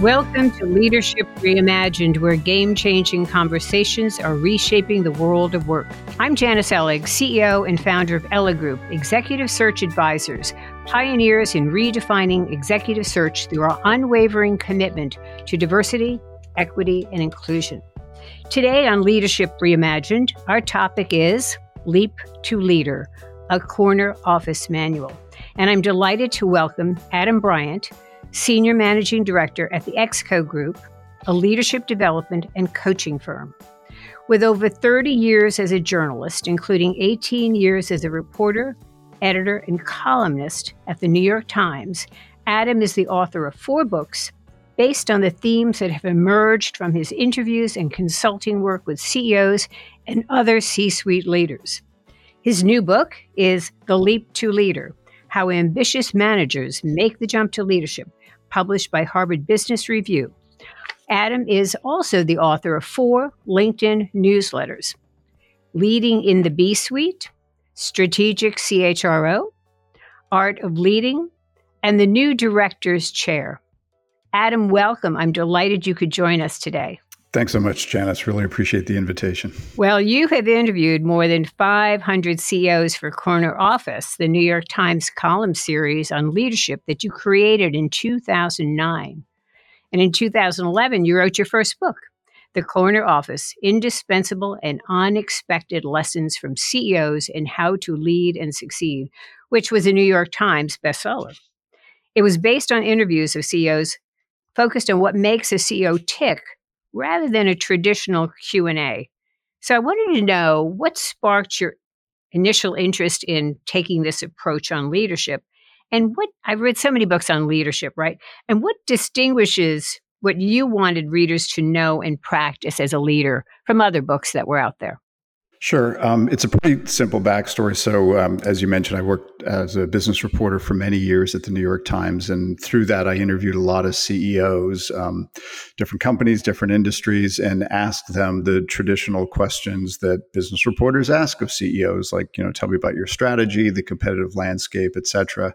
Welcome to Leadership Reimagined, where game changing conversations are reshaping the world of work. I'm Janice Ellig, CEO and founder of Ellig Group, executive search advisors, pioneers in redefining executive search through our unwavering commitment to diversity, equity, and inclusion. Today on Leadership Reimagined, our topic is Leap to Leader, a corner office manual. And I'm delighted to welcome Adam Bryant Senior Managing Director at the ExCo Group, a leadership development and coaching firm. With over 30 years as a journalist, including 18 years as a reporter, editor, and columnist at the New York Times, Adam is the author of four books based on the themes that have emerged from his interviews and consulting work with CEOs and other C suite leaders. His new book is The Leap to Leader How Ambitious Managers Make the Jump to Leadership published by Harvard Business Review. Adam is also the author of four LinkedIn newsletters Leading in the B Suite, Strategic CHRO, Art of Leading, and the new Director's Chair. Adam, welcome. I'm delighted you could join us today. Thanks so much, Janice. Really appreciate the invitation. Well, you have interviewed more than 500 CEOs for Corner Office, the New York Times column series on leadership that you created in 2009. And in 2011, you wrote your first book, The Corner Office Indispensable and Unexpected Lessons from CEOs and How to Lead and Succeed, which was a New York Times bestseller. It was based on interviews of CEOs focused on what makes a CEO tick rather than a traditional Q&A. So I wanted to know what sparked your initial interest in taking this approach on leadership and what I've read so many books on leadership, right? And what distinguishes what you wanted readers to know and practice as a leader from other books that were out there? Sure. Um, it's a pretty simple backstory. So, um, as you mentioned, I worked as a business reporter for many years at the New York Times. And through that, I interviewed a lot of CEOs, um, different companies, different industries, and asked them the traditional questions that business reporters ask of CEOs, like, you know, tell me about your strategy, the competitive landscape, et cetera.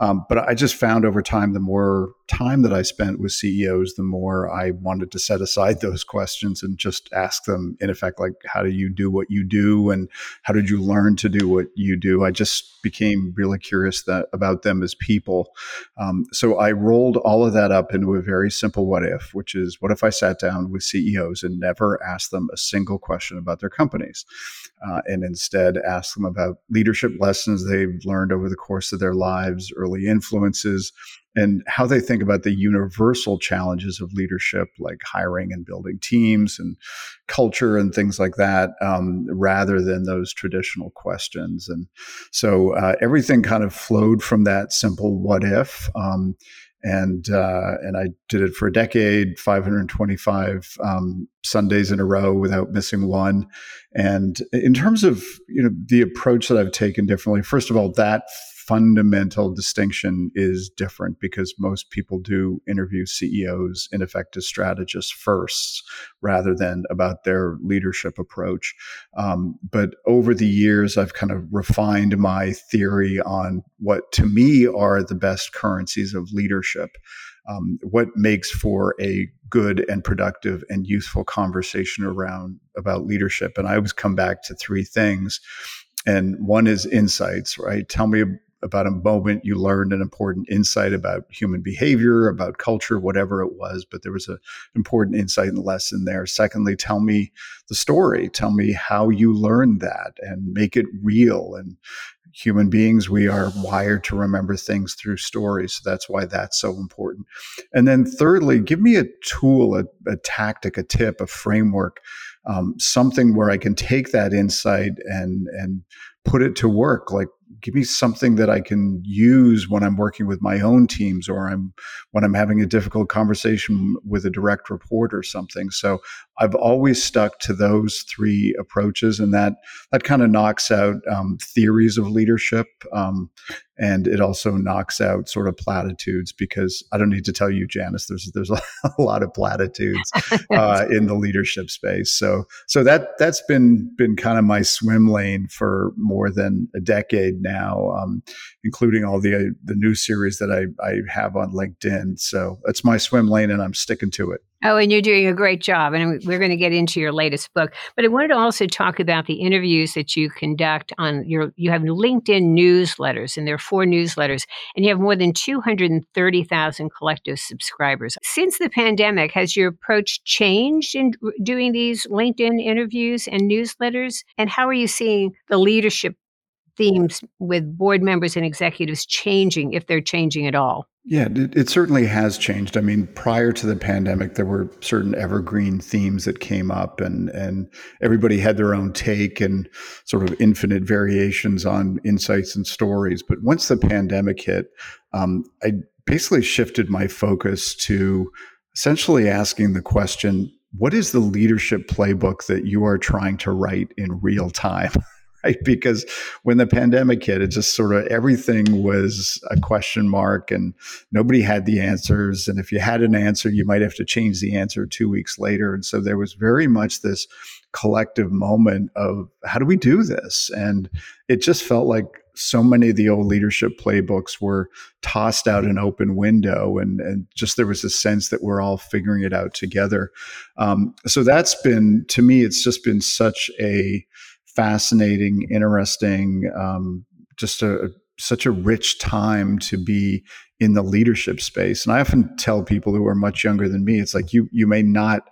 Um, but I just found over time, the more time that I spent with CEOs, the more I wanted to set aside those questions and just ask them, in effect, like, how do you do what you do? And how did you learn to do what you do? I just became really curious that, about them as people. Um, so I rolled all of that up into a very simple what if, which is what if I sat down with CEOs and never asked them a single question about their companies? Uh, and instead asked them about leadership lessons they've learned over the course of their lives, early influences, and how they think about the universal challenges of leadership, like hiring and building teams and culture and things like that, um, rather than those traditional questions. And so uh, everything kind of flowed from that simple what if. Um, and uh, and I did it for a decade, 525 um, Sundays in a row without missing one. And in terms of you know the approach that I've taken differently, first of all, that fundamental distinction is different because most people do interview CEOs in effect as strategists first rather than about their leadership approach. Um, but over the years, I've kind of refined my theory on what to me are the best currencies of leadership. Um, what makes for a good and productive and useful conversation around about leadership and i always come back to three things and one is insights right tell me about a moment you learned an important insight about human behavior, about culture, whatever it was, but there was an important insight and lesson there. Secondly, tell me the story. Tell me how you learned that and make it real. And human beings, we are wired to remember things through stories. So that's why that's so important. And then thirdly, give me a tool, a, a tactic, a tip, a framework, um, something where I can take that insight and and put it to work. Like give me something that I can use when I'm working with my own teams or I'm when I'm having a difficult conversation with a direct report or something. So I've always stuck to those three approaches, and that that kind of knocks out um, theories of leadership, um, and it also knocks out sort of platitudes because I don't need to tell you, Janice, there's there's a, lot of platitudes uh, in the leadership space. So so that that's been been kind of my swim lane for more than a decade now, um, including all the uh, the new series that I, I have on LinkedIn. So it's my swim lane, and I'm sticking to it. Oh, and you're doing a great job. And we're going to get into your latest book. But I wanted to also talk about the interviews that you conduct on your, you have LinkedIn newsletters, and there are four newsletters, and you have more than 230,000 collective subscribers. Since the pandemic, has your approach changed in doing these LinkedIn interviews and newsletters? And how are you seeing the leadership themes with board members and executives changing, if they're changing at all? Yeah, it, it, certainly has changed. I mean, prior to the pandemic, there were certain evergreen themes that came up, and and everybody had their own take and sort of infinite variations on insights and stories. But once the pandemic hit, um, I basically shifted my focus to essentially asking the question: What is the leadership playbook that you are trying to write in real time? right? Because when the pandemic hit, it just sort of everything was a question mark and nobody had the answers. And if you had an answer, you might have to change the answer two weeks later. And so there was very much this collective moment of how do we do this? And it just felt like so many of the old leadership playbooks were tossed out an open window and, and just there was a sense that we're all figuring it out together um, so that's been to me it's just been such a fascinating, interesting, um, just a, such a rich time to be in the leadership space. And I often tell people who are much younger than me, it's like you you may not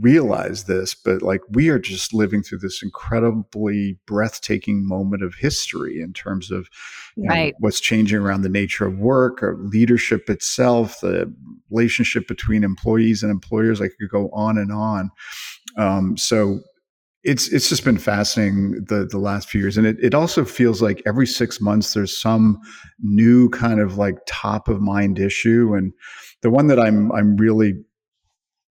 realize this, but like we are just living through this incredibly breathtaking moment of history in terms of right. know, what's changing around the nature of work or leadership itself, the relationship between employees and employers. I could go on and on. Um, so it's it's just been fascinating the the last few years. And it, it also feels like every six months there's some new kind of like top of mind issue. And the one that i'm i'm really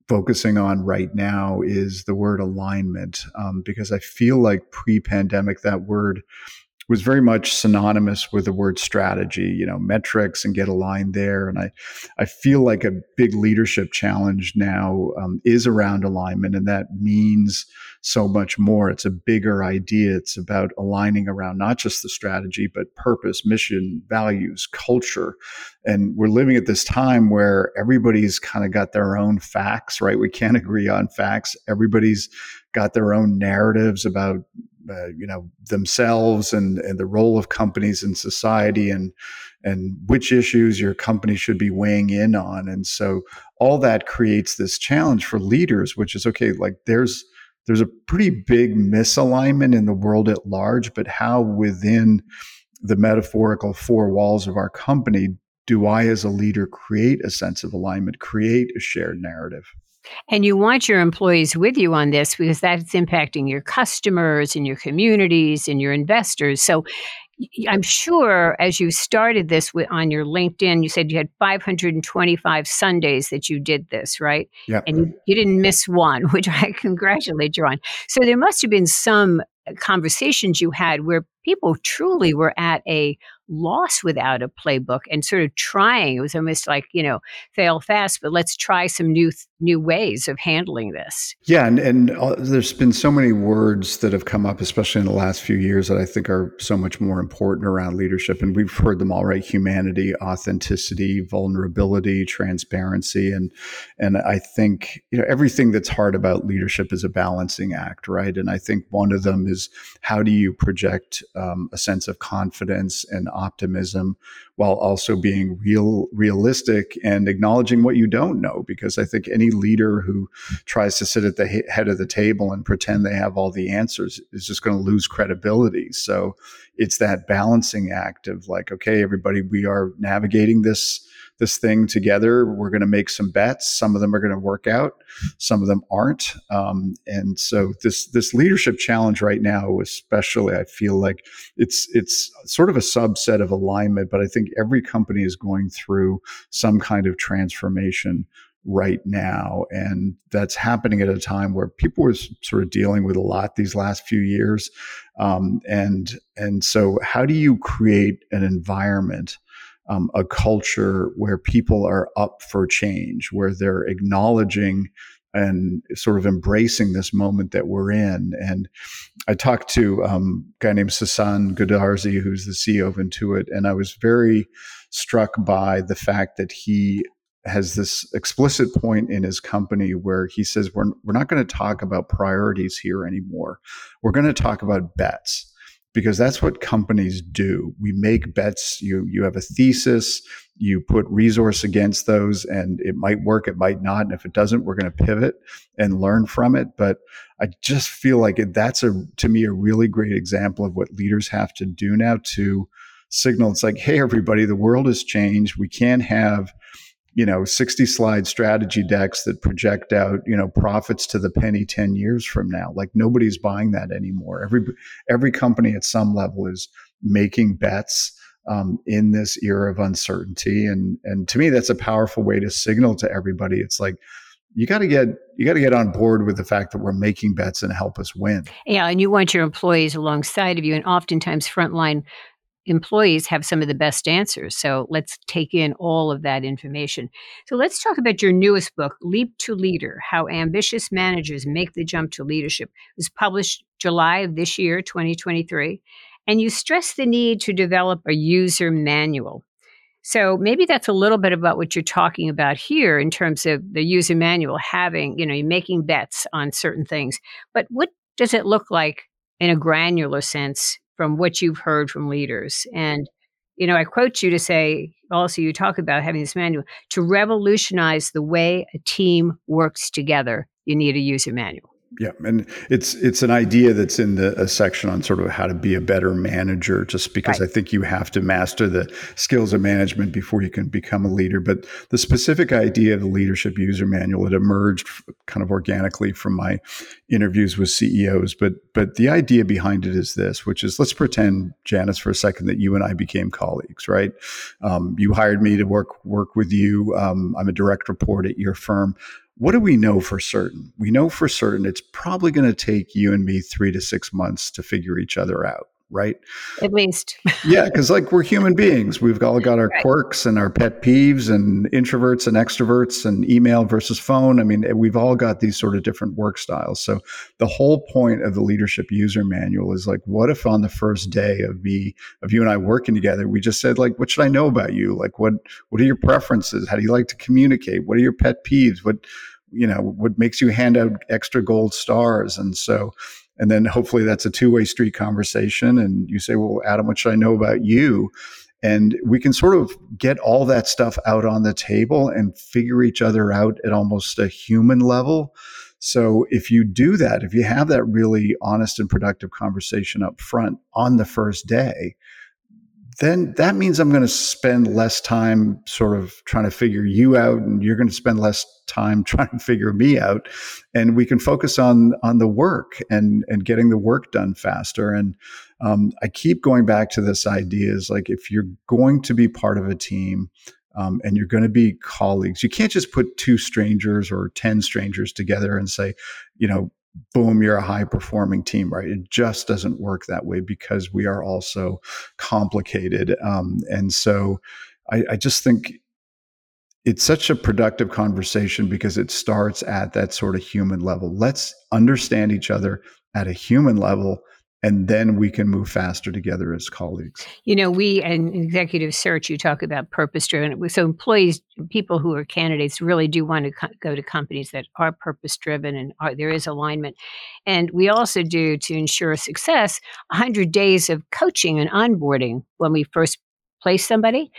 focusing on right now is the word alignment um, because i feel like pre-pandemic that word was very much synonymous with the word strategy, you know, metrics and get aligned there. And I, I feel like a big leadership challenge now um, is around alignment, and that means so much more. It's a bigger idea. It's about aligning around not just the strategy, but purpose, mission, values, culture. And we're living at this time where everybody's kind of got their own facts, right? We can't agree on facts. Everybody's got their own narratives about uh, you know themselves and and the role of companies in society and and which issues your company should be weighing in on. And so all that creates this challenge for leaders which is okay like there's there's a pretty big misalignment in the world at large but how within the metaphorical four walls of our company do i as a leader create a sense of alignment create a shared narrative and you want your employees with you on this because that's impacting your customers and your communities and your investors. So I'm sure as you started this on your LinkedIn, you said you had 525 Sundays that you did this, right? Yeah. And you, you didn't miss one, which I congratulate you on. So there must have been some uh, conversations you had where people truly were at a loss without a playbook and sort of trying. It was almost like, you know, fail fast, but let's try some new new ways of handling this. Yeah, and, and uh, there's been so many words that have come up, especially in the last few years, that I think are so much more important around leadership. And we've heard them all right: humanity, authenticity, vulnerability, transparency, and and I think you know everything that's hard about leadership is a balancing act, right? And I think one of them is how do you project um, a sense of confidence and optimism while also being real realistic and acknowledging what you don't know because i think any leader who tries to sit at the head of the table and pretend they have all the answers is just going to lose credibility. So it's that balancing act of like okay everybody we are navigating this this thing together. We're going to make some bets. Some of them are going to work out. Some of them aren't. Um, and so this this leadership challenge right now, especially, I feel like it's it's sort of a subset of alignment. But I think every company is going through some kind of transformation right now. And that's happening at a time where people were sort of dealing with a lot these last few years. Um, and, and so how do you create an environment um, a culture where people are up for change, where they're acknowledging and sort of embracing this moment that we're in. And I talked to um, a guy named Sasan Goodarzi, who's the CEO of Intuit, and I was very struck by the fact that he has this explicit point in his company where he says we're, we're not going to talk about priorities here anymore we're going to talk about bets because that's what companies do. We make bets. You you have a thesis, you put resource against those, and it might work, it might not. And if it doesn't, we're going to pivot and learn from it. But I just feel like it, that's a to me a really great example of what leaders have to do now to signal. It's like, hey, everybody, the world has changed. We can't have you know 60 slide strategy decks that project out you know profits to the penny 10 years from now. Like nobody's buying that anymore. Every every company at some level is making bets um, in this era of uncertainty. And and to me that's a powerful way to signal to everybody. It's like you got to get you got to get on board with the fact that we're making bets and help us win. Yeah, and you want your employees alongside of you, and oftentimes frontline employees have some of the best answers. So let's take in all of that information. So let's talk about your newest book, Leap to Leader How Ambitious Managers Make the Jump to Leadership. It was published July of this year, 2023. And you stress the need to develop a user manual. So maybe that's a little bit about what you're talking about here in terms of the user manual having, you know, you're making bets on certain things. But what does it look like in a granular sense from what you've heard from leaders. And, you know, I quote you to say, also, you talk about having this manual to revolutionize the way a team works together, you need a user manual. Yeah, and it's it's an idea that's in the a section on sort of how to be a better manager. Just because right. I think you have to master the skills of management before you can become a leader. But the specific idea of the leadership user manual it emerged kind of organically from my interviews with CEOs. But but the idea behind it is this, which is let's pretend Janice for a second that you and I became colleagues, right? Um, you hired me to work work with you. Um, I'm a direct report at your firm what do we know for certain? We know for certain it's probably going to take you and me three to six months to figure each other out, right? At least. yeah, because like we're human beings. We've all got our right. quirks and our pet peeves and introverts and extroverts and email versus phone. I mean, we've all got these sort of different work styles. So the whole point of the leadership user manual is like, what if on the first day of me, of you and I working together, we just said, like, what should I know about you? Like what what are your preferences? How do you like to communicate? What are your pet peeves? What you know what makes you hand out extra gold stars and so and then hopefully that's a two-way street conversation and you say well adam what should i know about you? And we can sort of get all that stuff out on the table and figure each other out at almost a human level. So if you do that if you have that really honest and productive conversation up front on the first day then that means I'm going to spend less time sort of trying to figure you out, and you're going to spend less time trying to figure me out, and we can focus on on the work and and getting the work done faster. And um, I keep going back to this idea: is like if you're going to be part of a team. Um, and you're going to be colleagues. You can't just put two strangers or 10 strangers together and say, you know, boom, you're a high performing team, right? It just doesn't work that way because we are also complicated. Um, and so I, I just think it's such a productive conversation because it starts at that sort of human level. Let's understand each other at a human level and then we can move faster together as colleagues. You know, we in executive search, you talk about purpose driven. So employees, people who are candidates, really do want to co- go to companies that are purpose driven and are, there is alignment. And we also do to ensure success 100 days of coaching and onboarding when we first place somebody.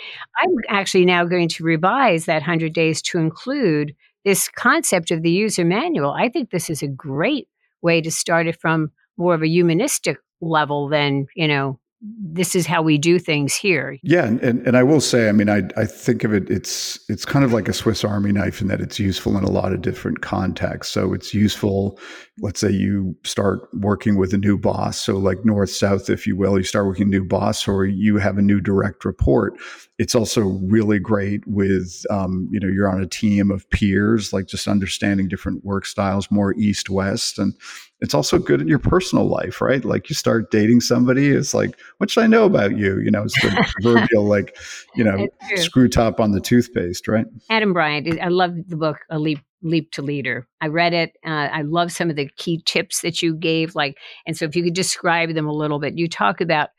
I'm actually now going to revise that 100 days to include this concept of the user manual. I think this is a great way to start it from more of a humanistic level than you know this is how we do things here. Yeah, and, and, and, I will say, I mean, I, I think of it, it's it's kind of like a Swiss Army knife in that it's useful in a lot of different contexts. So it's useful, let's say you start working with a new boss, so like north south, if you will, you start working a new boss, or you have a new direct report. It's also really great with, um, you know, you're on a team of peers, like just understanding different work styles, more east west, and it's also good in your personal life, right? Like you start dating somebody, it's like, what should I know about you? You know, it's the proverbial like, you know, screw top on the toothpaste, right? Adam Bryant, I love the book A Leap Leap to Leader. I read it. Uh, I love some of the key tips that you gave. Like, and so if you could describe them a little bit, you talk about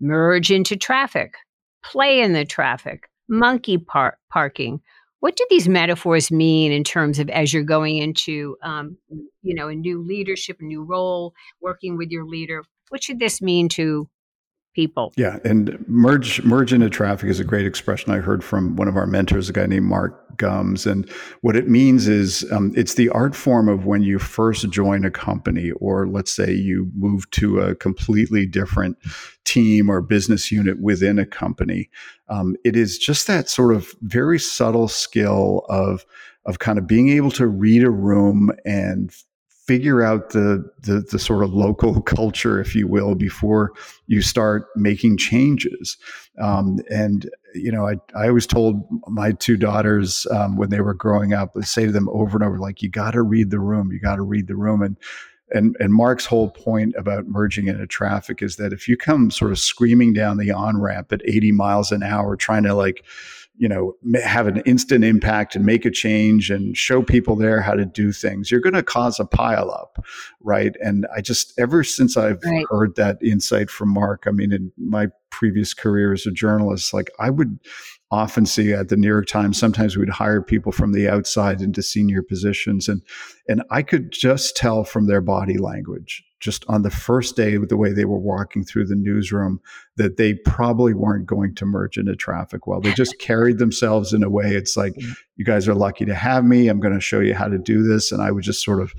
merge into traffic, play in the traffic, monkey par- parking. What do these metaphors mean in terms of as you're going into, um, you know, a new leadership, a new role, working with your leader? What should this mean to people. Yeah, and merge merge into traffic is a great expression I heard from one of our mentors, a guy named Mark Gumz, and what it means is um, it's the art form of when you first join a company, or let's say you move to a completely different team or business unit within a company. Um, it is just that sort of very subtle skill of of kind of being able to read a room and figure out the, the, the sort of local culture, if you will, before you start making changes. Um, and you know, I I always told my two daughters um, when they were growing up, I say to them over and over, like, you got to read the room, you got to read the room, and and and Mark's whole point about merging into traffic is that if you come sort of screaming down the on ramp at 80 miles an hour, trying to like you know have an instant impact and make a change and show people there how to do things you're going to cause a pile up right and i just ever since i've right. heard that insight from mark i mean in my previous career as a journalist like i would often see at the New York Times. Sometimes we'd hire people from the outside into senior positions, and and I could just tell from their body language, just on the first day with the way they were walking through the newsroom, that they probably weren't going to merge into traffic well. They just carried themselves in a way. It's like mm-hmm. you guys are lucky to have me. I'm going to show you how to do this, and I would just sort of,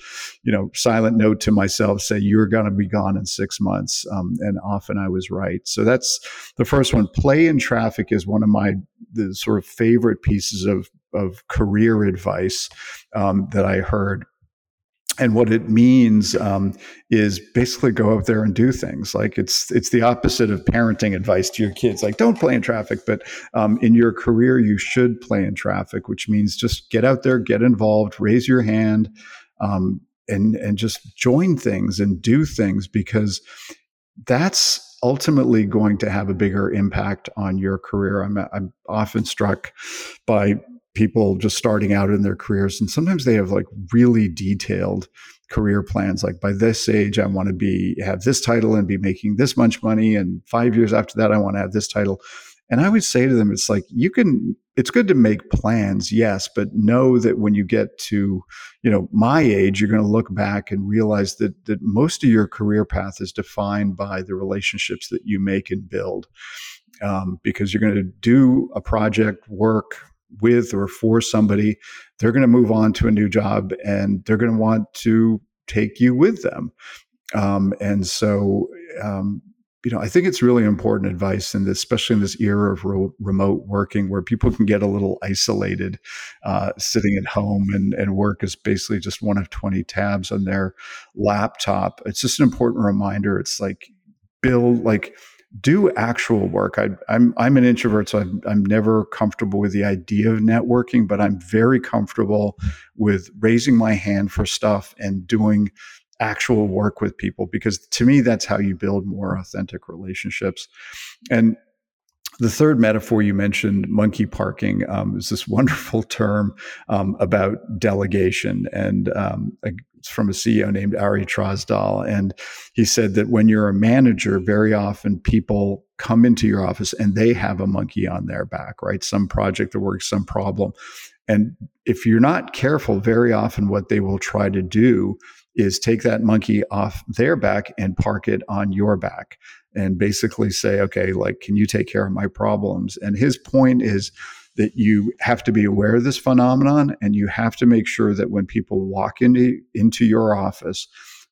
you know, silent note to myself, say you're going to be gone in six months, um, and often I was right. So that's the first one. Play in traffic is one of my the sort of favorite pieces of of career advice um, that I heard. And what it means um, is basically go out there and do things. Like it's it's the opposite of parenting advice to your kids. Like don't play in traffic, but um, in your career you should play in traffic, which means just get out there, get involved, raise your hand, um, and and just join things and do things because that's ultimately going to have a bigger impact on your career. I'm, I'm often struck by people just starting out in their careers, and sometimes they have like really detailed career plans. Like by this age, I want to be have this title and be making this much money, and five years after that, I want to have this title. And I would say to them, it's like you can. It's good to make plans, yes, but know that when you get to, you know, my age, you're going to look back and realize that that most of your career path is defined by the relationships that you make and build. Um, because you're going to do a project, work with or for somebody, they're going to move on to a new job, and they're going to want to take you with them. Um, and so um, you know, I think it's really important advice in this, especially in this era of re- remote working, where people can get a little isolated, uh, sitting at home and, and work is basically just one of 20 tabs on their laptop. It's just an important reminder. It's like build, like do actual work. I, am I'm, I'm an introvert, so I'm, I'm never comfortable with the idea of networking, but I'm very comfortable with raising my hand for stuff and doing actual work with people because to me that's how you build more authentic relationships and the third metaphor you mentioned, monkey parking, um, is this wonderful term um, about delegation. And um, from a CEO named Ari Trosdal. And he said that when you're a manager, very often people come into your office and they have a monkey on their back, right? Some project that works, some problem. And if you're not careful, very often what they will try to do is take that monkey off their back and park it on your back and basically say, okay, like, can you take care of my problems? And his point is that you have to be aware of this phenomenon and you have to make sure that when people walk into, into your office,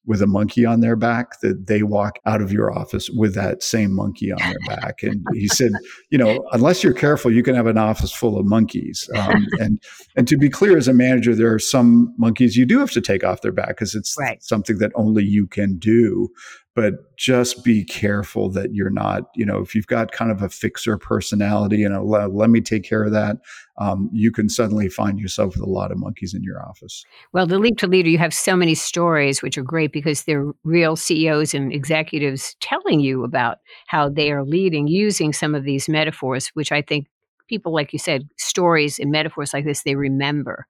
with a monkey on their back that they walk out of your office with that same monkey on their back. And he said, you know, unless you're careful, you can have an office full of monkeys. Um, and and to be clear, as a manager, there are some monkeys you do have to take off their back because it's right. something that only you can do but just be careful that you're not, you know, if you've got kind of a fixer personality and a, let, me take care of that, um, you can suddenly find yourself with a lot of monkeys in your office. Well, the Leap to Leader, you have so many stories, which are great because they're real CEOs and executives telling you about how they are leading using some of these metaphors, which I think people, like you said, stories and metaphors like this, they remember.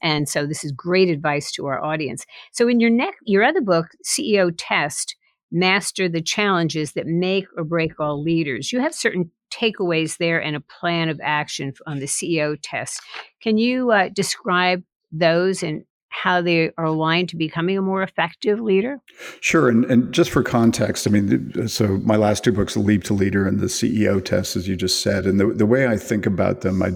And so this is great advice to our audience. So in your next, your other book, CEO Test, Master the Challenges That Make or Break All Leaders, you have certain takeaways there and a plan of action on the CEO test. Can you uh, describe those and how they are aligned to becoming a more effective leader? Sure. And, and just for context, I mean, so my last two books, Leap to Leader and the CEO test, as you just said, and the, the way I think about them, I,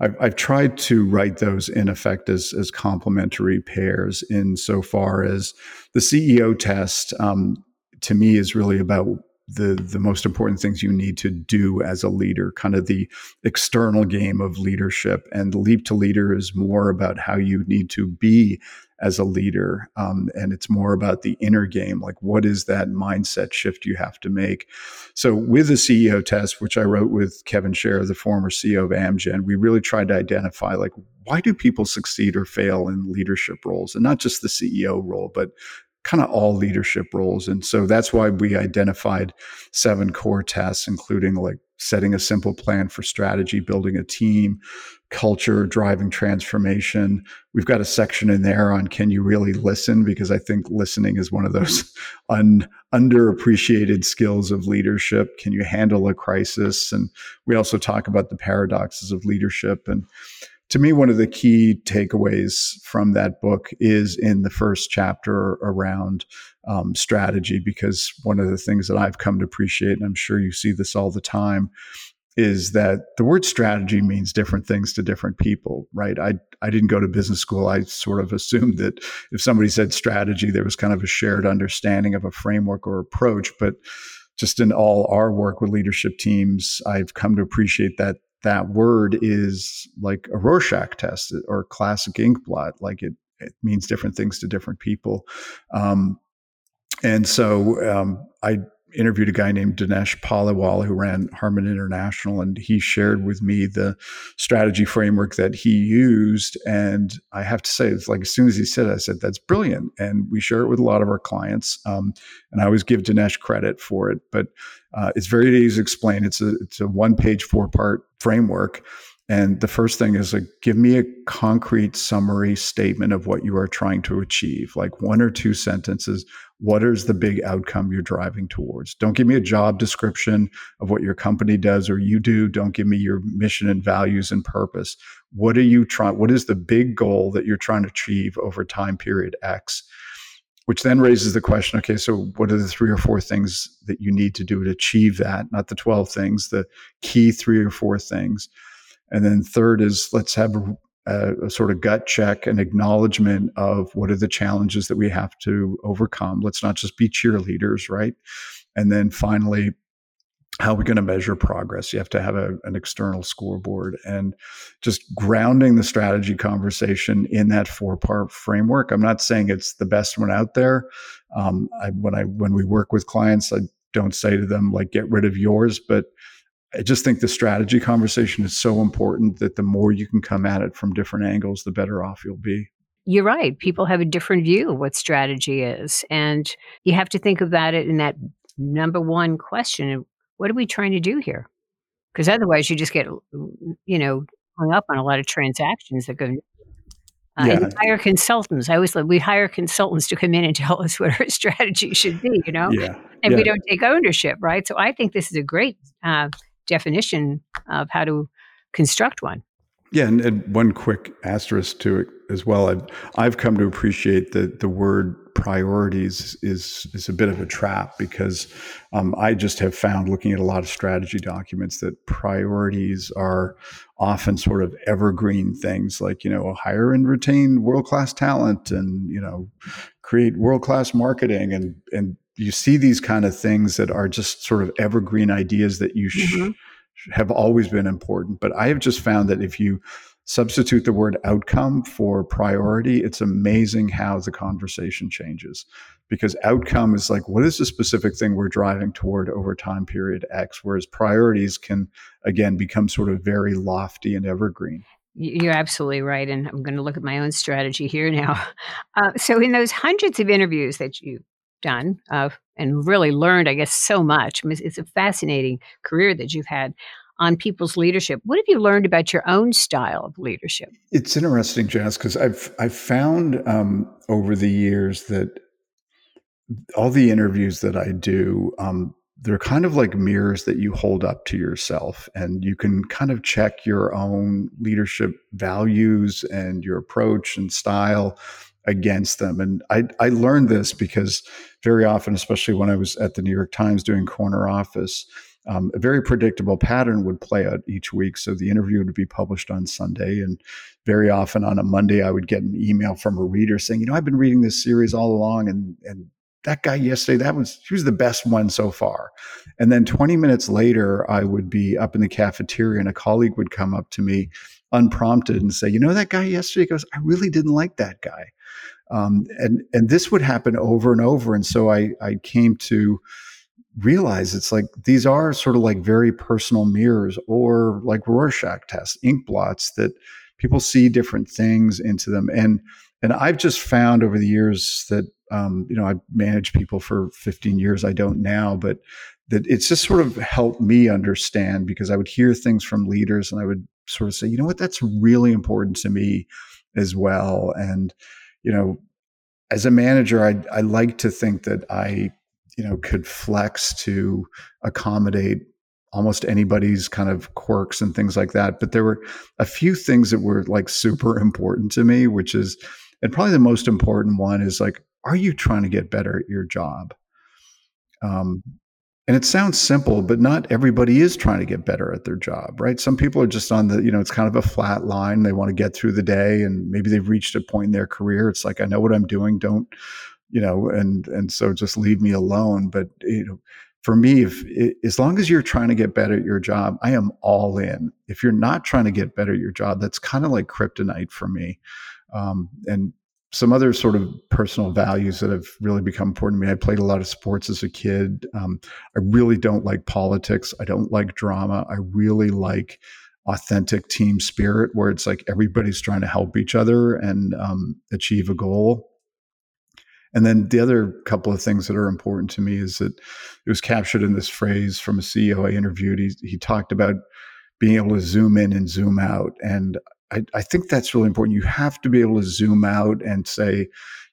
I've, I've tried to write those in effect as, as complementary pairs insofar as the CEO test, um, to me, is really about the the most important things you need to do as a leader kind of the external game of leadership. And leap to leader is more about how you need to be as a leader um, and it's more about the inner game like what is that mindset shift you have to make? So with the ceo test which i wrote with kevin Sharer, the former ceo of amgen we really tried to identify like why do people succeed or fail in leadership roles? And not just the ceo role but kind of all leadership roles. And so that's why we identified seven core tests, including like setting a simple plan for strategy, building a team, culture, driving transformation. We've got a section in there on can you really listen? Because I think listening is one of those un, underappreciated skills of leadership. Can you handle a crisis? And we also talk about the paradoxes of leadership and to me, one of the key takeaways from that book is in the first chapter around um, strategy, because one of the things that I've come to appreciate, and I'm sure you see this all the time, is that the word strategy means different things to different people, right? I, I didn't go to business school. I sort of assumed that if somebody said strategy, there was kind of a shared understanding of a framework or approach. But just in all our work with leadership teams, I've come to appreciate that that word is like a Rorschach test or classic ink blot. Like it, it means different things to different people. Um, and so um, I interviewed a guy named Dinesh Paliwal who ran Harman International, and he shared with me the strategy framework that he used. And I have to say, it's like as soon as he said it, I said, that's brilliant. And we share it with a lot of our clients. Um, and I always give Dinesh credit for it. But uh, it's very easy to explain. It's a, it's a one page, four part framework and the first thing is like, give me a concrete summary statement of what you are trying to achieve, like one or two sentences. What is the big outcome you're driving towards? Don't give me a job description of what your company does or you do. Don't give me your mission and values and purpose. What are you trying? What is the big goal that you're trying to achieve over time period X? Which then raises the question okay, so what are the three or four things that you need to do to achieve that? Not the 12 things, the key three or four things and then third is let's have a, a, sort of gut check and acknowledgement of what are the challenges that we have to overcome. Let's not just be cheerleaders, right? And then finally, how are we going to measure progress? You have to have a, an external scoreboard and just grounding the strategy conversation in that four part framework. I'm not saying it's the best one out there. Um, I, when I when we work with clients, I don't say to them like get rid of yours, but I just think the strategy conversation is so important that the more you can come at it from different angles, the better off you'll be. You're right. People have a different view of what strategy is. And you have to think about it in that number one question what are we trying to do here? Because otherwise, you just get, you know, hung up on a lot of transactions that go. Uh, yeah. And hire consultants. I always like we hire consultants to come in and tell us what our strategy should be, you know, yeah. and yeah. we don't take ownership, right? So I think this is a great uh, definition of how to construct one. Yeah, and, and, one quick asterisk to it as well. I've I've come to appreciate that the word priorities is is a bit of a trap because um, I just have found looking at a lot of strategy documents that priorities are often sort of evergreen things like you know hire and retain world class talent and you know create world class marketing and and you see these kind of things that are just sort of evergreen ideas that you mm-hmm. sh- have always been important. But I have just found that if you substitute the word outcome for priority, it's amazing how the conversation changes. Because outcome is like, what is the specific thing we're driving toward over time period X? Whereas priorities can, again, become sort of very lofty and evergreen. You're absolutely right. And I'm going to look at my own strategy here now. Uh, so, in those hundreds of interviews that you've done uh, and really learned, I guess, so much. It's a fascinating career that you've had. On people's leadership. What have you learned about your own style of leadership? It's interesting, Janice, because I've I've found um, over the years that all the interviews that I do, um, they're kind of like mirrors that you hold up to yourself and you can kind of check your own leadership values and your approach and style against them and i i learned this because very often especially when i was at the new york times doing corner office um, a very predictable pattern would play out each week so the interview would be published on sunday and very often on a monday i would get an email from a reader saying you know i've been reading this series all along and and that guy yesterday, that was he was the best one so far. And then 20 minutes later, I would be up in the cafeteria and a colleague would come up to me unprompted and say, you know, that guy yesterday goes, I really didn't like that guy. Um, and and this would happen over and over. And so I I came to realize it's like these are sort of like very personal mirrors or like Rorschach tests, ink blots that people see different things into them. And and I've just found over the years that um, you know, I managed people for 15 years. I don't now, but that it's just sort of helped me understand because I would hear things from leaders and I would sort of say, you know what, that's really important to me as well. And, you know, as a manager, I, I like to think that I, you know, could flex to accommodate almost anybody's kind of quirks and things like that. But there were a few things that were like super important to me, which is, and probably the most important one is like are you trying to get better at your job? Um, and it sounds simple, but not everybody is trying to get better at their job, right? Some people are just on the, you know, it's kind of a flat line. They want to get through the day and maybe they've reached a point in their career. It's like, I know what I'm doing. Don't, you know, and, and so just leave me alone. But, you know, for me, if as long as you're trying to get better at your job, I am all in. If you're not trying to get better at your job, that's kind of like kryptonite for me. Um, and some other sort of personal values that have really become important to me. I played a lot of sports as a kid. Um, I really don't like politics. I don't like drama. I really like authentic team spirit where it's like everybody's trying to help each other and um, achieve a goal. And then the other couple of things that are important to me is that it was captured in this phrase from a CEO I interviewed. He, he talked about being able to zoom in and zoom out. And I, I think that's really important. You have to be able to zoom out and say,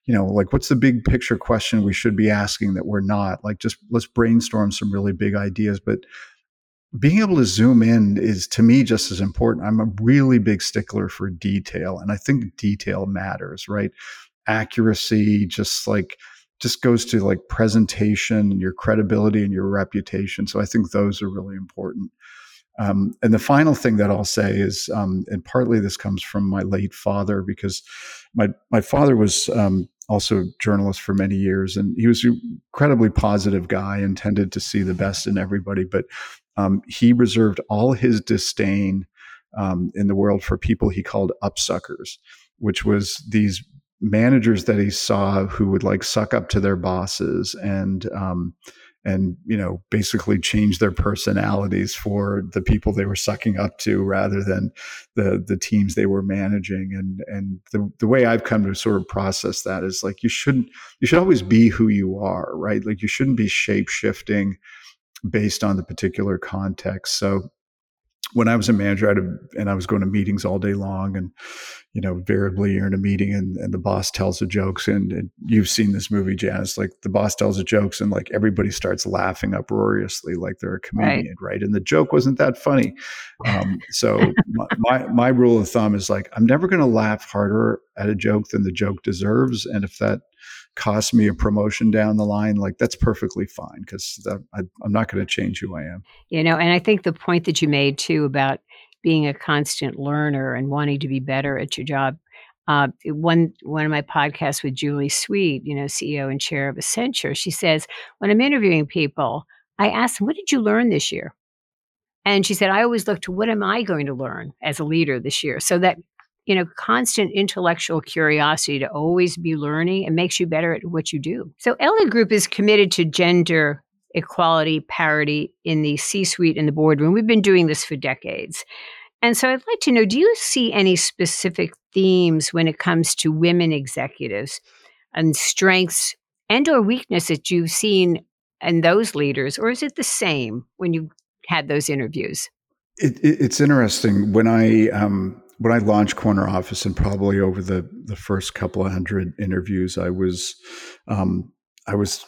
you know, like what's the big picture question we should be asking that we're not? Like just let's brainstorm some really big ideas. But being able to zoom in is to me just as important. I'm a really big stickler for detail. And I think detail matters, right? Accuracy, just like just goes to like presentation and your credibility and your reputation. So I think those are really important. Um, and the final thing that I'll say is, um, and partly this comes from my late father, because my my father was um, also a journalist for many years, and he was an incredibly positive guy, intended to see the best in everybody, but um, he reserved all his disdain um, in the world for people he called upsuckers, which was these managers that he saw who would like suck up to their bosses and um, and you know basically change their personalities for the people they were sucking up to rather than the the teams they were managing. And and the, the way i've come to sort of process that is like you shouldn't you should always be who you are right? Like you shouldn't be shape shifting based on the particular context. So when I was a manager, I'd have, and I was going to meetings all day long, and you know, invariably you're in a meeting and, and the boss tells the jokes, and, and, you've seen this movie, Janice. Like the boss tells the jokes, and like everybody starts laughing uproariously, like they're a comedian, right? right? And the joke wasn't that funny. Um, so my, my my rule of thumb is like I'm never going to laugh harder at a joke than the joke deserves, and if that cost me a promotion down the line, like that's perfectly fine because I'm not going to change who I am. You know, and I think the point that you made too about being a constant learner and wanting to be better at your job. Uh, one one of my podcasts with Julie Sweet, you know, CEO and chair of Accenture, she says when I'm interviewing people, I ask them, "What did you learn this year?" And she said, "I always look to what am I going to learn as a leader this year." So that you know, constant intellectual curiosity to always be learning and makes you better at what you do. So Ellig Group is committed to gender equality, parity in the C suite and the boardroom. We've been doing this for decades. And so I'd like to know do you see any specific themes when it comes to women executives and strengths and or weakness that you've seen in those leaders or is it the same when you had those interviews? It, it, it's interesting when I um, when I launched Corner Office, and probably over the the first couple of hundred interviews, I was um, I was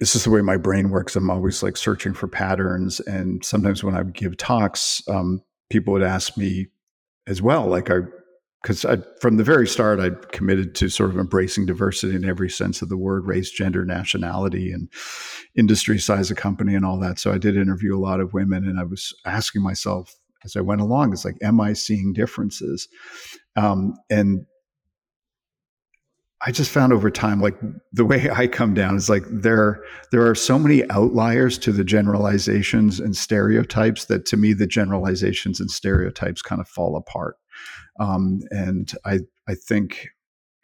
this is the way my brain works. I'm always like searching for patterns, and sometimes when I give talks, um, people would ask me as well, like I because from the very start, I committed to sort of embracing diversity in every sense of the word race, gender, nationality, and industry size of company and all that. So I did interview a lot of women, and I was asking myself as I went along, it's like, am I seeing differences? Um, and I just found over time, like the way I come down is like there there are so many outliers to the generalizations and stereotypes that to me the generalizations and stereotypes kind of fall apart. Um, and I I think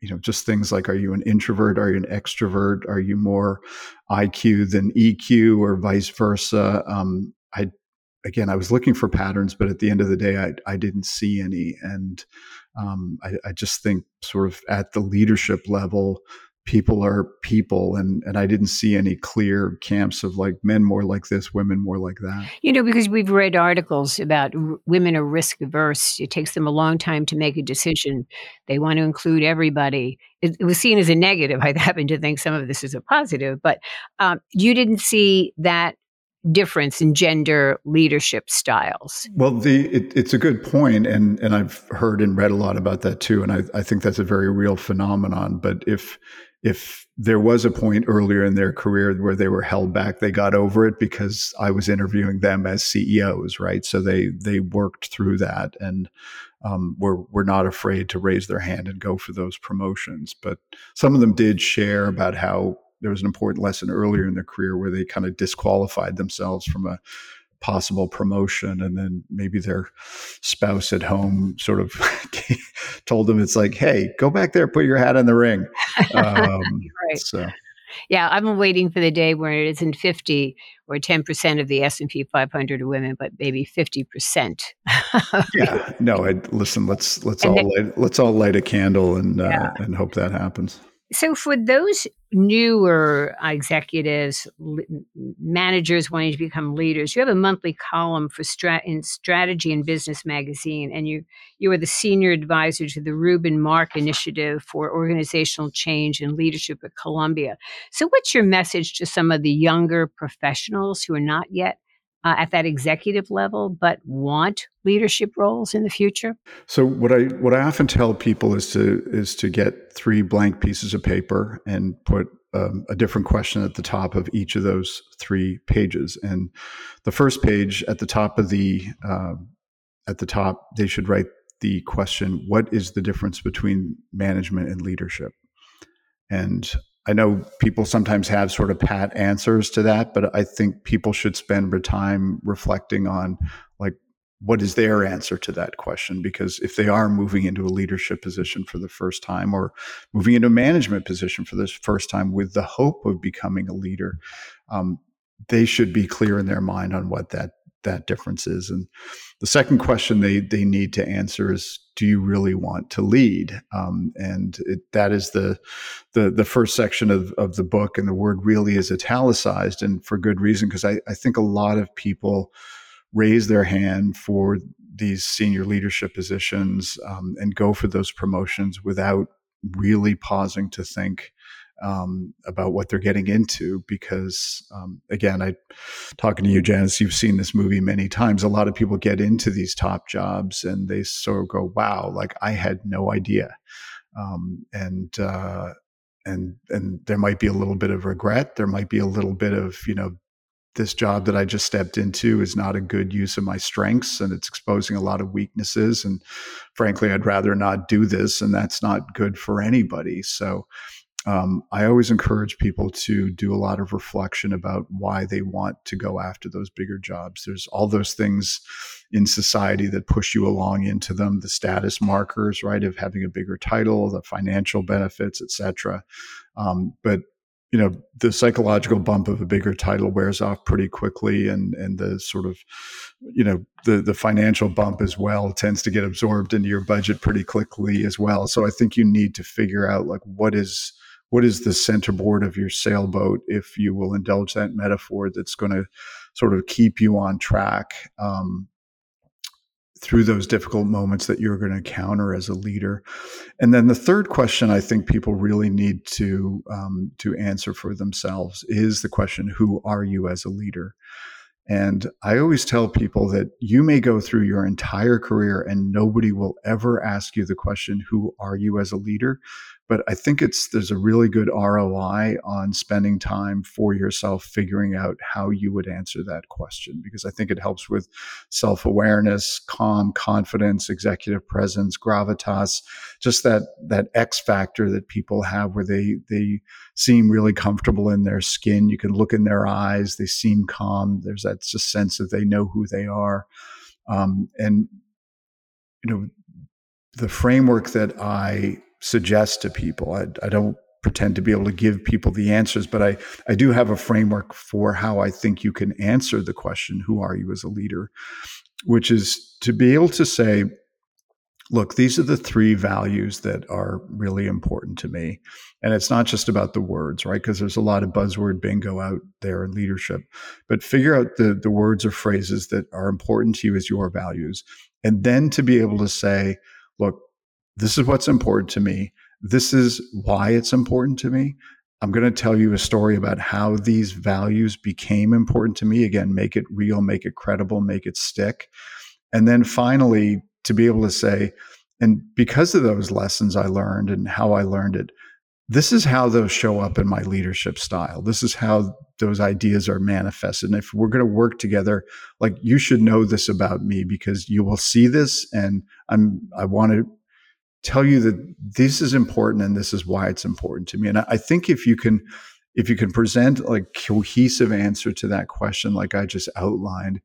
you know just things like are you an introvert are you an extrovert are you more iq than eq or vice versa um, i again i was looking for patterns but at the end of the day i, I didn't see any. And um, I, I, just think sort of at the leadership level people are people and and I didn't see any clear camps of like men more like this women more like that. You know because we've read articles about r- women are risk averse it takes them a long time to make a decision. They want to include everybody. It, it was seen as a negative i happen to think some of this is a positive but um, you didn't see that difference in gender leadership styles. Well, the it, it's a good point, and and I've heard and read a lot about that too, and I, I think that's a very real phenomenon. But if if there was a point earlier in their career where they were held back, they got over it because I was interviewing them as CEOs, right? So they they worked through that and um, were were not afraid to raise their hand and go for those promotions. But some of them did share about how there was an important lesson earlier in their career where they kind of disqualified themselves from a possible promotion and then maybe their spouse at home sort of told them it's like hey go back there put your hat in the ring. Um, right. so yeah i'm waiting for the day where it isn't 50 or 10% of the s&p 500 are women but maybe 50% yeah no I, listen let's let's all then, light, let's all light a candle and uh, and hope that happens so, for those newer executives, managers wanting to become leaders, you have a monthly column for strat- in Strategy and Business magazine, and you you are the senior advisor to the Reuben Mark Initiative for Organizational Change and Leadership at Columbia. So, what's your message to some of the younger professionals who are not yet uh, at that executive level, but want leadership roles in the future? So what I what I often tell people is to is to get three blank pieces of paper and put um, a different question at the top of each of those three pages. And the first page at the top of the uh, at the top, they should write the question: What is the difference between management and leadership? And I know people sometimes have sort of pat answers to that, but I think people should spend time reflecting on like what is their answer to that question? Because if they are moving into a leadership position for the first time or moving into a management position for the first time with the hope of becoming a leader um, they should be clear in their mind on what that that difference is and the second question they they need to answer is do you really want to lead? Um, and it, that is the, the the first section of, of the book, and the word really is italicized, and for good reason, because I, I think a lot of people raise their hand for these senior leadership positions um, and go for those promotions without really pausing to think um, about what they're getting into because um, again i talking to you janice you've seen this movie many times a lot of people get into these top jobs and they sort of go wow like i had no idea um, and uh, and and there might be a little bit of regret there might be a little bit of you know this job that I just stepped into is not a good use of my strengths and it's exposing a lot of weaknesses. And frankly, I'd rather not do this. And that's not good for anybody. So um, I always encourage people to do a lot of reflection about why they want to go after those bigger jobs. There's all those things in society that push you along into them, the status markers, right, of having a bigger title, the financial benefits, etc. Um, but you know, the psychological bump of a bigger title wears off pretty quickly, and and the sort of, you know, the the financial bump as well tends to get absorbed into your budget pretty quickly as well. So I think you need to figure out like what is what is the centerboard of your sailboat, if you will indulge that metaphor, that's going to sort of keep you on track. Um, through those difficult moments that you're going to encounter as a leader. And then the third question I think people really need to um, to answer for themselves is the question: Who are you as a leader? And I always tell people that you may go through your entire career and nobody will ever ask you the question, Who are you as a leader? But I think it's there's a really good ROI on spending time for yourself figuring out how you would answer that question because I think it helps with self-awareness, calm, confidence, executive presence, gravitas, just that that X factor that people have where they they seem really comfortable in their skin. You can look in their eyes, they seem calm. There's that just sense of they know who they are. Um, and you know the framework that I suggest to people. I, I don't pretend to be able to give people the answers, but I, I do have a framework for how I think you can answer the question, Who are you as a leader? Which is to be able to say, Look, these are the three values that are really important to me. And it's not just about the words, right? Because there's a lot of buzzword bingo out there in leadership. But figure out the, the words or phrases that are important to you as your values. And then to be able to say, look, this is what's important to me. This is why it's important to me. I'm going to tell you a story about how these values became important to me. Again, make it real, make it credible, make it stick. And then finally, to be able to say, and because of those lessons I learned and how I learned it, this is how those show up in my leadership style. This is how those ideas are manifested. And if we're going to work together, like you should know this about me because you will see this and I'm I want to tell you that this is important and this is why it's important to me. And I, think if you can, if you can present like cohesive answer to that question, like I just outlined,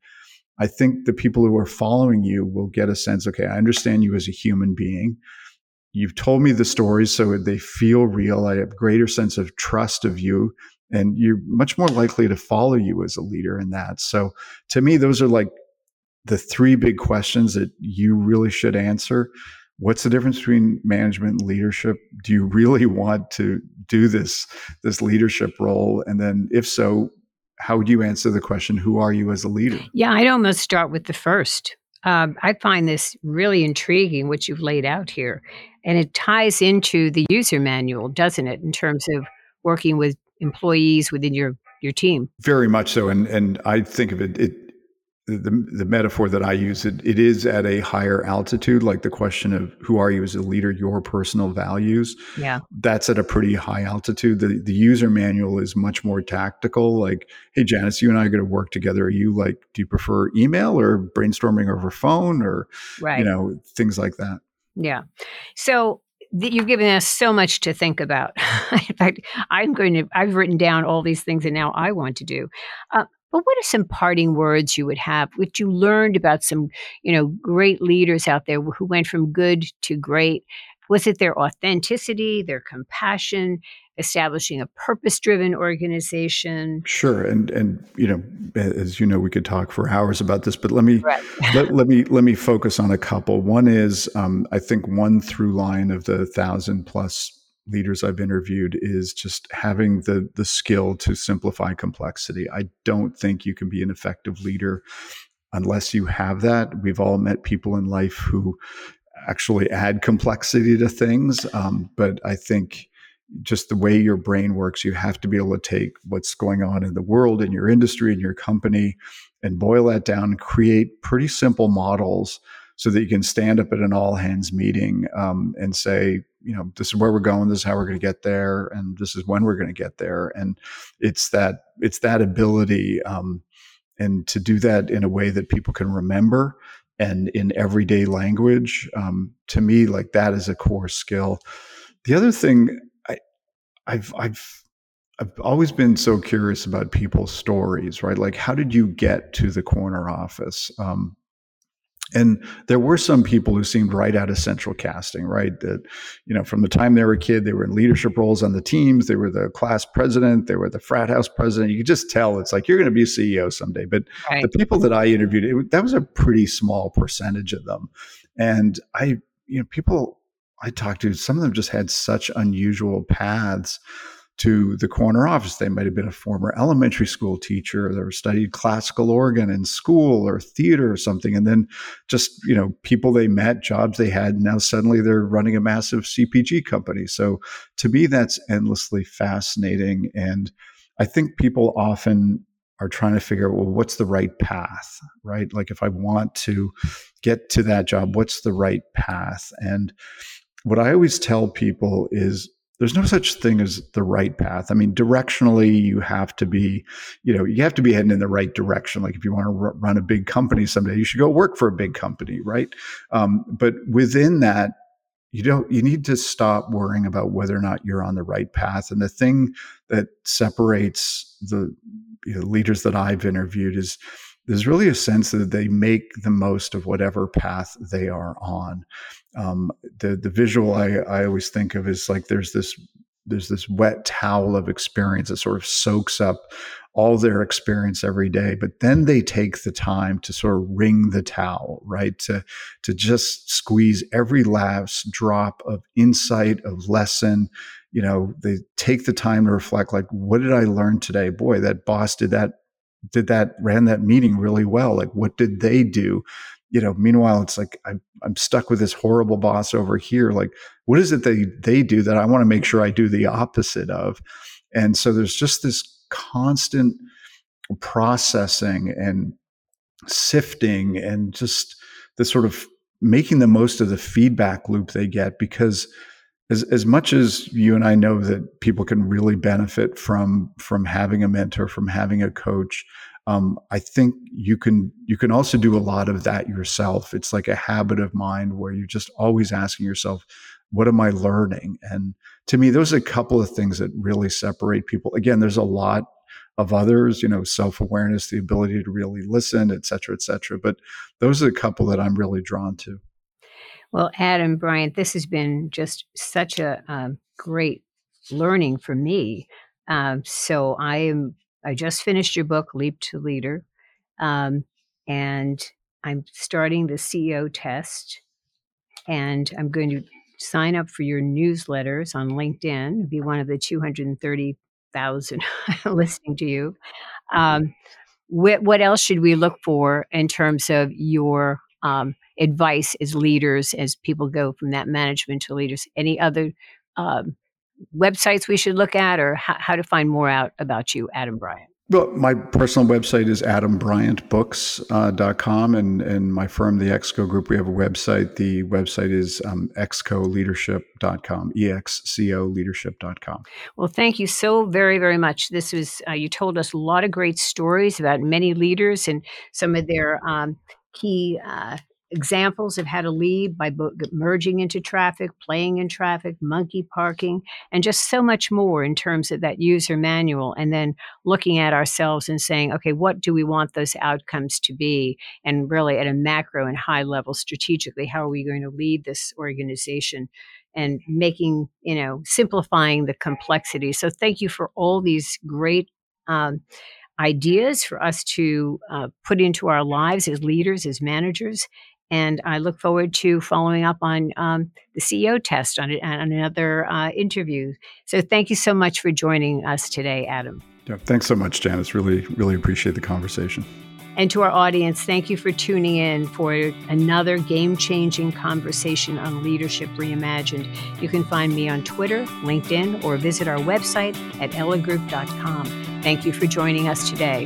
I think the people who are following you will get a sense, okay, I understand you as a human being. You've told me the stories so they feel real. I have greater sense of trust of you and you're much more likely to follow you as a leader in that. So to me, those are like the three big questions that you really should answer what's the difference between management and leadership? Do you really want to do this this leadership role? And then if so how would you answer the question who are you as a leader? Yeah i'd almost start with the first. Um, i find this really intriguing what you've laid out here. And it ties into the user manual doesn't it in terms of working with employees within your your team? Very much so and and i think of it it the, the metaphor that I use, it, it is at a higher altitude, like the question of who are you as a leader, your personal values. Yeah. That's at a pretty high altitude. The, the user manual is much more tactical. Like, hey, Janice, you and I are going to work together. Are you like, do you prefer email or brainstorming over phone or, right. you know, things like that? Yeah. So you've given us so much to think about. In fact, I'm going to, I've written down all these things and now I want to do. Uh, but what are some parting words you would have, which you learned about some, you know, great leaders out there who went from good to great? Was it their authenticity, their compassion, establishing a purpose-driven organization? Sure, and and you know, as you know, we could talk for hours about this, but let me right. let, let me let me focus on a couple. One is, um, I think, one through line of the thousand plus leaders I've interviewed is just having the the skill to simplify complexity. I don't think you can be an effective leader unless you have that. We've all met people in life who actually add complexity to things, um, but I think just the way your brain works, you have to be able to take what's going on in the world, in your industry, in your company, and boil that down and create pretty simple models so that you can stand up at an all hands meeting um, and say, you know, this is where we're going, this is how we're going to get there, and this is when we're going to get there. And it's that it's that ability, um, and to do that in a way that people can remember and in everyday language. Um, to me, like that is a core skill. The other thing, I, I've I've I've always been so curious about people's stories, right? Like, how did you get to the corner office? Um, and there were some people who seemed right out of central casting, right? That, you know, from the time they were a kid, they were in leadership roles on the teams. They were the class president. They were the frat house president. You could just tell it's like you're going to be CEO someday. But right. the people that I interviewed, it, that was a pretty small percentage of them. And I, you know, people I talked to, some of them just had such unusual paths to the corner office. They might have been a former elementary school teacher or studied classical organ in school or theater or something. And then just, you know, people they met, jobs they had, now suddenly they're running a massive CPG company. So to me, that's endlessly fascinating. And I think people often are trying to figure out, well, what's the right path, right? Like if I want to get to that job, what's the right path? And what I always tell people is there's no such thing as the right path. I mean, directionally, you have to be, you know, you have to be heading in the right direction. Like if you want to r- run a big company someday, you should go work for a big company, right? Um, but within that, you don't you need to stop worrying about whether or not you're on the right path and the thing that separates the you know, leaders that i've interviewed is there's really a sense that they make the most of whatever path they are on um, the the visual I, I always think of is like there's this there's this wet towel of experience that sort of soaks up all their experience every day but then they take the time to sort of wring the towel right? To to just squeeze every last drop of insight of lesson. You know they take the time to reflect like what did i learn today? Boy that boss did that did that ran that meeting really well. Like what did they do you know meanwhile it's like I'm, I'm stuck with this horrible boss over here like what is it they they do that i want to make sure i do the opposite of? And so there's just this constant processing and sifting and just the sort of making the most of the feedback loop they get because as, as much as you and I know that people can really benefit from from having a mentor, from having a coach, um, I think you can you can also do a lot of that yourself. It's like a habit of mind where you're just always asking yourself, "What am I learning?" And to me, those are a couple of things that really separate people. Again, there's a lot of others, you know, self awareness, the ability to really listen, et cetera, et cetera. But those are a couple that I'm really drawn to. Well, Adam Bryant, this has been just such a um, great learning for me. Um, so I am. I just finished your book, Leap to Leader, um, and I'm starting the CEO test, and I'm going to sign up for your newsletters on LinkedIn. Be one of the 230,000 listening to you. Um, what, what else should we look for in terms of your um, advice as leaders as people go from that management to leaders? Any other um, websites we should look at or how, how to find more out about you, Adam Bryant? Well, my personal website is adambryantbooks.com, uh, and, and my firm, the ExCo Group, we have a website. The website is um, excoleadership.com, E-X-C-O leadership.com. Well, thank you so very, very much. This was, uh, you told us a lot of great stories about many leaders and some of their um, key uh, examples of how to lead by merging into traffic, playing in traffic, monkey parking, and just so much more in terms of that user manual. And then looking at ourselves and saying, okay, what do we want those outcomes to be? And really at a macro and high level strategically, how are we going to lead this organization? And making, you know, simplifying the complexity. So, thank you for all these great um, ideas for us to uh, put into our lives as leaders, as managers. And I look forward to following up on um, the CEO test on, on another uh, interview. So thank you so much for joining us today, Adam. Yeah, thanks so much, Janice. Really, really appreciate the conversation. And to our audience, thank you for tuning in for another game changing conversation on Leadership Reimagined. You can find me on Twitter, LinkedIn, or visit our website at elliggroup.com. Thank you for joining us today.